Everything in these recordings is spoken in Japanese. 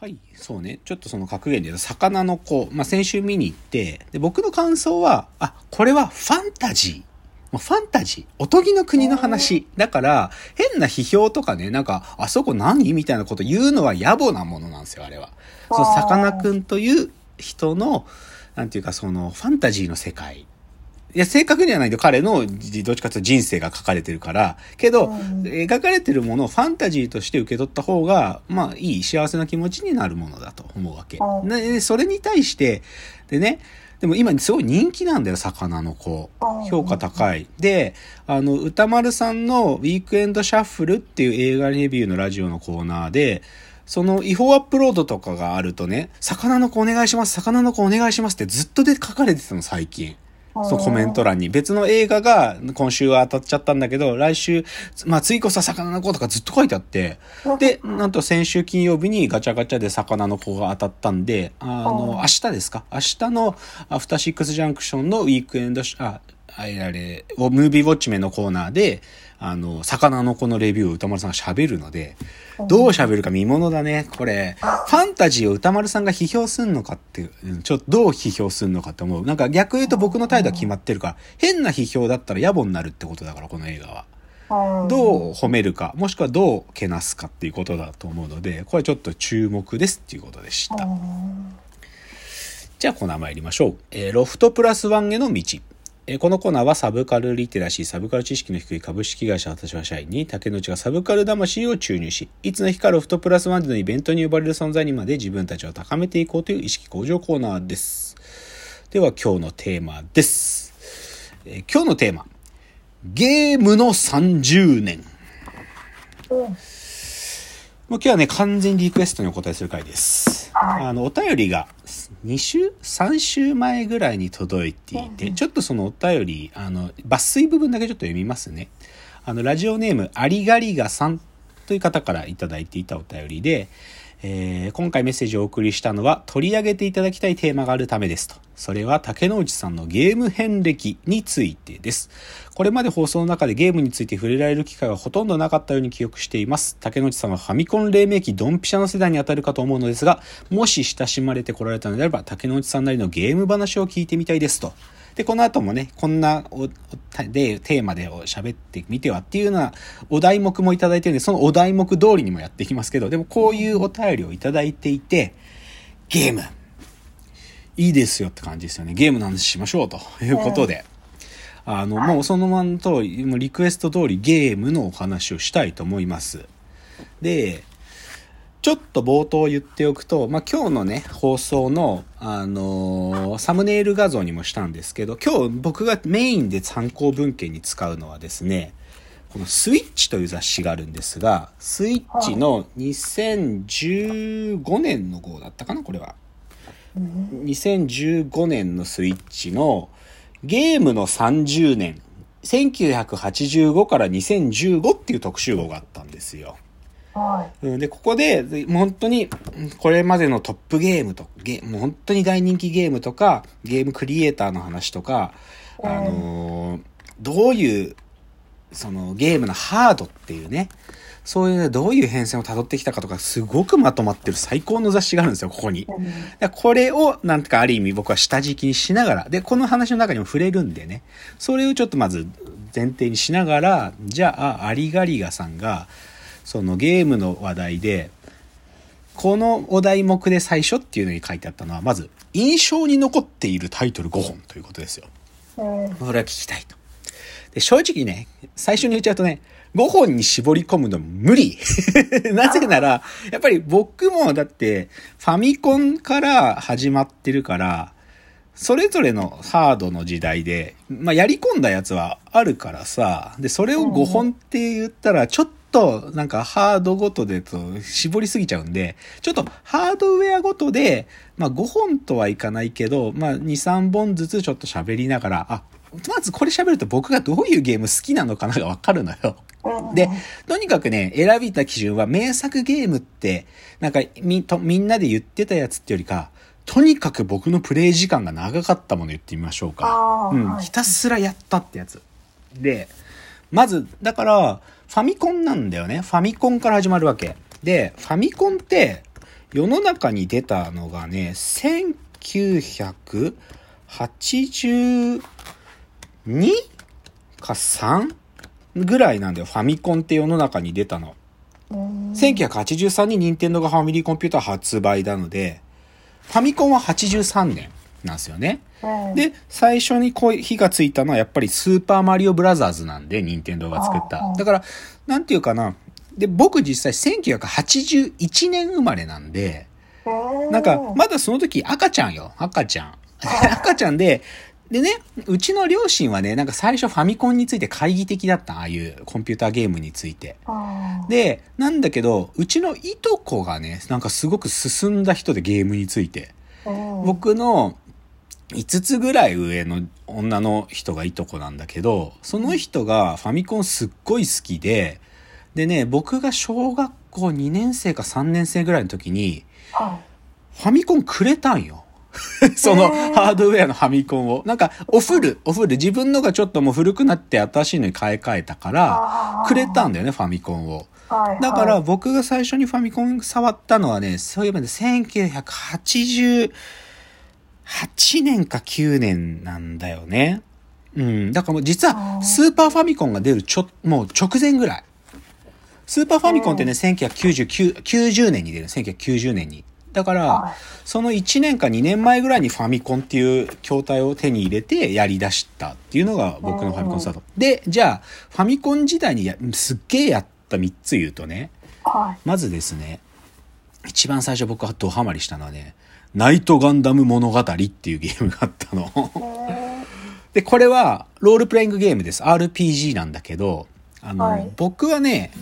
はい、そうね。ちょっとその格言で言うと、魚の子、まあ、先週見に行って、で、僕の感想は、あ、これはファンタジー。ファンタジー。おとぎの国の話。だから、変な批評とかね、なんか、あそこ何みたいなこと言うのは野暮なものなんですよ、あれは。その、さかなクンという人の、なんていうか、その、ファンタジーの世界。いや、正確にはないけど、彼の、じどっちかというと人生が書かれてるから、けど、うん描かれてるものをファンタジーとして受け取った方が、まあ、いい、幸せな気持ちになるものだと思うわけ。うんで、それに対して、でね、でも今すごい人気なんだよ、魚の子うん。評価高い。で、あの、歌丸さんのウィークエンドシャッフルっていう映画レビューのラジオのコーナーで、その違法アップロードとかがあるとね、魚の子お願いします、魚の子お願いしますってずっとで書かれてたの、最近。そのコメント欄に。別の映画が今週は当たっちゃったんだけど、来週、まあ次こそは魚の子とかずっと書いてあって、で、なんと先週金曜日にガチャガチャで魚の子が当たったんで、あの、明日ですか？明日のアフターシックスジャンクションのウィークエンドシ、あ、あれあれ、ムービーウォッチメンのコーナーで、あの、魚の子のレビューを歌丸さんが喋るので、どう喋るか見ものだね。これ、ファンタジーを歌丸さんが批評すんのかっていう、うんちょっとどう批評すんのかって思う。なんか逆言うと僕の態度は決まってるから、変な批評だったら野暮になるってことだから、この映画は。うんどう褒めるか、もしくはどうけなすかっていうことだと思うので、これちょっと注目ですっていうことでした。うんじゃあコーナー参りましょう。えーロフトプラスワンへの道。えーこのコーナーはサブカルリテラシー、サブカル知識の低い株式会社私は社員に竹之内がサブカル魂を注入し、いつの日かロフトプラスワンでのイベントに呼ばれる存在にまで自分たちを高めていこうという意識向上コーナーです。では今日のテーマです。えー今日のテーマ。ゲームの30年。うんもう今日はね、完全にリクエストにお答えする回です。はいあの、お便りが2週 ?3 週前ぐらいに届いていて、ちょっとそのお便り、あの、抜粋部分だけちょっと読みますね。あの、ラジオネーム、アリガリガさんという方からいただいていたお便りで、えー今回メッセージをお送りしたのは取り上げていただきたいテーマがあるためですと。それは竹之内さんのゲーム遍歴についてです。これまで放送の中でゲームについて触れられる機会はほとんどなかったように記憶しています。竹之内さんはファミコン黎明期ドンピシャの世代に当たるかと思うのですが、もし親しまれてこられたのであれば竹之内さんなりのゲーム話を聞いてみたいですと。で、この後もね、こんなお、で、テーマで喋ってみてはっていうようなお題目もいただいてるんで、そのお題目通りにもやっていきますけど、でもこういうお便りをいただいていて、ゲーム、いいですよって感じですよね。ゲームの話しましょうということで、あの、もうそのままの通り、もうリクエスト通りゲームのお話をしたいと思います。で、ちょっと冒頭言っておくと、まあ、今日のね、放送の、あのーサムネイル画像にもしたんですけど、今日僕がメインで参考文献に使うのはですね、このスイッチという雑誌があるんですが、スイッチの2015年の号だったかな、これは。2015年のスイッチのゲームの30年、1985から2015っていう特集号があったんですよ。はうんで、ここで、本当に、うんこれまでのトップゲームと、ゲもう本当に大人気ゲームとか、ゲームクリエイターの話とか、あのーどういう、そのゲームのハードっていうね、そういうねどういう変遷を辿ってきたかとか、すごくまとまってる最高の雑誌があるんですよ、ここに。これを、なんとかある意味僕は下敷きにしながら、で、この話の中にも触れるんでね、それをちょっとまず前提にしながら、じゃあ、アリガリガさんが、そのゲームの話題で、このお題目で最初っていうのに書いてあったのは、まず、印象に残っているタイトル5本ということですよ。うんそれは聞きたいと。で、正直ね、最初に言っちゃうとね、5本に絞り込むの無理。なぜなら、やっぱり僕もだって、ファミコンから始まってるから、それぞれのハードの時代で、まあ、やり込んだやつはあるからさ、で、それを5本って言ったら、ちょっと、なんかハードごとでと絞りすぎちゃうんで、ちょっとハードウェアごとで、まあ5本とはいかないけど、まあ2、3本ずつちょっと喋りながら、あ、まずこれ喋ると僕がどういうゲーム好きなのかながわかるのよ。うんで、とにかくね、選びた基準は名作ゲームって、なんかみとみんなで言ってたやつってよりか、とにかく僕のプレイ時間が長かったもの言ってみましょうか。うん、ひたすらやったってやつ。で、まず、だから、ファミコンなんだよね。ファミコンから始まるわけ。で、ファミコンって、世の中に出たのがね、1982か 3? ぐらいなんだよ。ファミコンって世の中に出たの。うん1983に任天堂がファミリーコンピューター発売なので、ファミコンは83年なんですよね。うんで、最初にこう火がついたのはやっぱりスーパーマリオブラザーズなんで、任天堂が作っあた。あだから、なんていうかな。で、僕実際1981年生まれなんで、なんか、まだその時赤ちゃんよ。赤ちゃん。赤ちゃんで、でね、うちの両親はね、なんか最初ファミコンについて懐疑的だった。ああいうコンピューターゲームについて。で、なんだけど、うちのいとこがね、なんかすごく進んだ人でゲームについて。うん僕の5つぐらい上の女の人がいとこなんだけど、その人がファミコンすっごい好きで、でね、僕が小学校2年生か3年生ぐらいの時に、はファミコンくれたんよ。そのハードウェアのファミコンを。なんか、おフル、おフル、自分のがちょっともう古くなって新しいのに買い替えたから、くれたんだよね、ファミコンを。だから僕が最初にファミコン触ったのはね、そういえばね、1988年か9年なんだよね。うん。だからもう実はスーパーファミコンが出るちょ、もう直前ぐらい。スーパーファミコンってね、1999 90年に出る。1990年に。だからはい、その1年か2年前ぐらいにファミコンっていう筐体を手に入れてやり出したっていうのが僕のファミコンスタート。で、じゃあ、ファミコン時代にやすっげえやった3つ言うとね、はいまずですね、一番最初僕がドハマりしたのはね、ナイトガンダム物語っていうゲームがあったの。えで、これはロールプレイングゲームです。RPG なんだけど、あの、はい僕はね、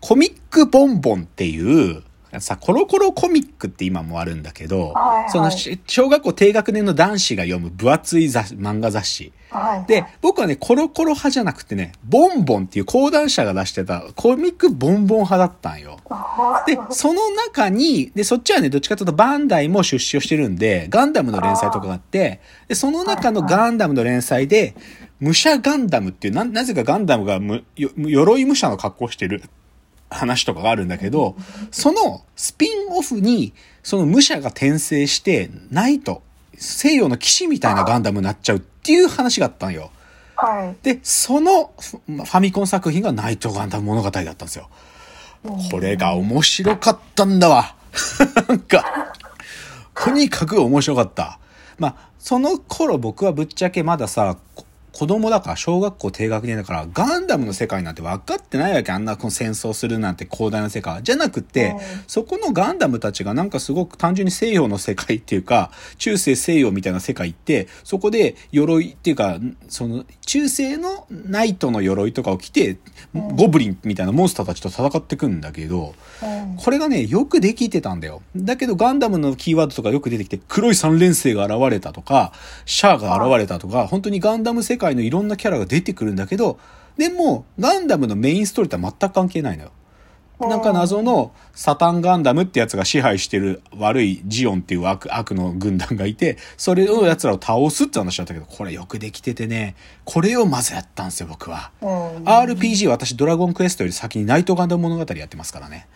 コミックボンボンっていう、さ、コロコロコミックって今もあるんだけど、はいはい。そのし小学校低学年の男子が読む分厚い雑漫画雑誌。ーはい。で、僕はね、コロコロ派じゃなくてね、ボンボンっていう講談社が出してたコミックボンボン派だったんよ。で、その中に、で、そっちはね、どっちかというとバンダイも出資をしてるんで、ガンダムの連載とかがあって、で、その中のガンダムの連載で、武者ガンダムっていう、な、なぜかガンダムがむ、よ鎧武者の格好をしてる話とかがあるんだけど、そのスピンオフに、その武者が転生して、ナイト、西洋の騎士みたいなガンダムになっちゃうっていう話があったんよ。はいで、そのフファミコン作品がナイトガンダム物語だったんですよ。これが面白かったんだわ。なんか、とにかく面白かった。まあ、その頃僕はぶっちゃけまださ、こ子供だから小学校低学年だからガンダムの世界なんて分かってないわけ。あんなこの戦争するなんて広大な世界じゃなくて、うん。そこのガンダムたちがなんかすごく単純に西洋の世界っていうか中世西洋みたいな世界ってそこで鎧っていうかその中世のナイトの鎧とかを着てゴブリンみたいなモンスターたちと戦ってくんだけど、うん。これがね、よくできてたんだよ。だけどガンダムのキーワードとかよく出てきて、黒い三連星が現れたとか、シャアが現れたとか、本当にガンダム世界のいろんなキャラが出てくるんだけど、でも、ガンダムのメインストーリーとは全く関係ないのよ。なんか謎のサタンガンダムってやつが支配してる悪いジオンっていう悪悪の軍団がいて、それの奴らを倒すって話だったけど、これよくできててね、これをまずやったんですよ、僕は。うん RPG 私ドラゴンクエストより先にナイトガンダム物語やってますからね。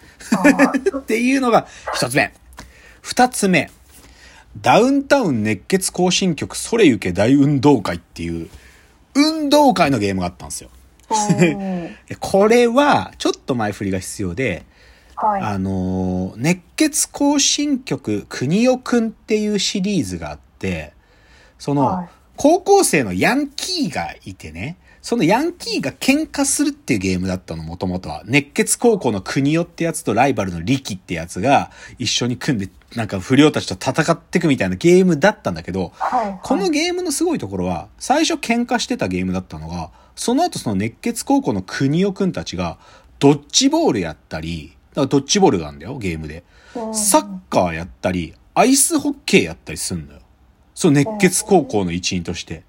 っていうのが一つ目。二つ目。ダウンタウン熱血行進曲それゆけ大運動会っていう運動会のゲームがあったんですよ。これはちょっと前振りが必要で、はい。あのー熱血行進曲国尾くんっていうシリーズがあって、その、はい。高校生のヤンキーがいてね、そのヤンキーが喧嘩するっていうゲームだったの、もともとは。熱血高校の国尾ってやつとライバルの力ってやつが一緒に組んで、なんか不良たちと戦っていくみたいなゲームだったんだけど、はいこのゲームのすごいところは、最初喧嘩してたゲームだったのが、その後その熱血高校の国尾くんたちが、ドッジボールやったり、だからドッジボールがあるんだよ、ゲームで。うんサッカーやったり、アイスホッケーやったりすんのよ。そう、熱血高校の一員として。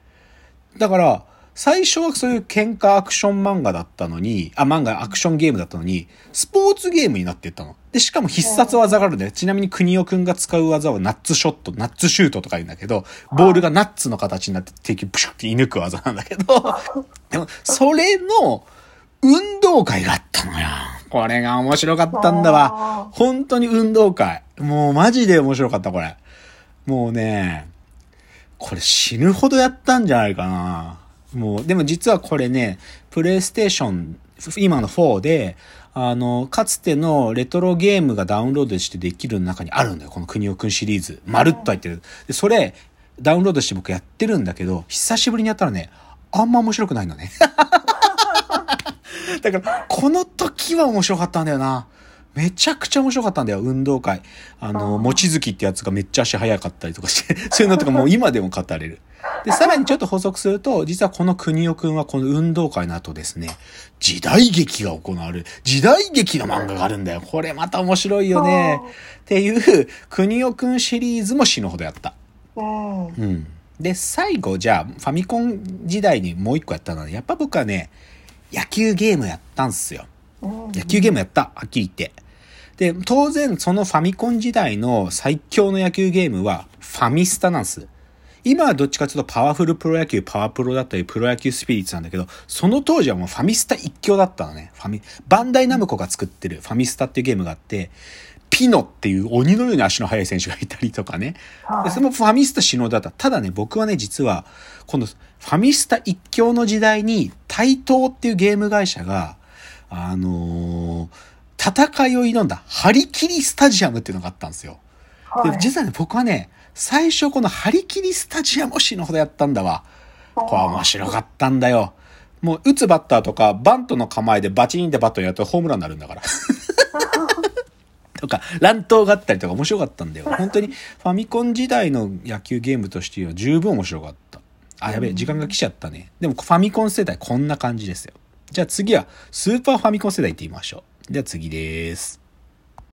だから、最初はそういう喧嘩アクション漫画だったのに、あ、漫画アクションゲームだったのに、スポーツゲームになっていったの。で、しかも必殺技があるんだよ。ちなみに国尾くんが使う技はナッツショット、ナッツシュートとか言うんだけど、ボールがナッツの形になって敵をプシュって射抜く技なんだけど、でも、それの運動会があったのよ。これが面白かったんだわ。本当に運動会。もうマジで面白かった、これ。もうね、これ死ぬほどやったんじゃないかな。もう、でも実はこれね、プレイステーション、今の4で、あの、かつてのレトロゲームがダウンロードしてできる中にあるんだよ。この国尾くんシリーズ。まるっと入ってる。で、それ、ダウンロードして僕やってるんだけど、久しぶりにやったらね、あんま面白くないのね。だから、この時は面白かったんだよな。めちゃくちゃ面白かったんだよ、運動会。あの、望月ってやつがめっちゃ足速かったりとかして、そういうのとかもう今でも語れる。で、さらにちょっと補足すると、実はこの国尾くんはこの運動会の後ですね、時代劇が行われる。時代劇の漫画があるんだよ。これまた面白いよね。っていう、国尾くんシリーズも死ぬほどやった。うん。うん。で、最後、じゃあ、ファミコン時代にもう一個やったのはね、やっぱ僕はね、野球ゲームやったんすよ。うん。野球ゲームやった、はっきり言って。で、当然そのファミコン時代の最強の野球ゲームはファミスタなんです。今はどっちかというとパワフルプロ野球、パワプロだったりプロ野球スピリッツなんだけど、その当時はもうファミスタ一強だったのね。ファミ、バンダイナムコが作ってるファミスタっていうゲームがあって、ピノっていう鬼のように足の速い選手がいたりとかね。でそのファミスタ死のだった。ただね、僕はね、実は、このファミスタ一強の時代に、対等っていうゲーム会社が、あのー戦いを挑んだ、張り切りスタジアムっていうのがあったんですよ。はいで、実はね、僕はね、最初この張り切りスタジアムを死ぬほどやったんだわ。これ面白かったんだよ。もう、打つバッターとか、バントの構えでバチンってバットやるとホームランになるんだから。とか、乱闘があったりとか面白かったんだよ。本当にファミコン時代の野球ゲームとしては十分面白かった。あ、やべえ、時間が来ちゃったね。でもファミコン世代こんな感じですよ。じゃあ次はスーパーファミコン世代行ってみましょう。じゃあ次です。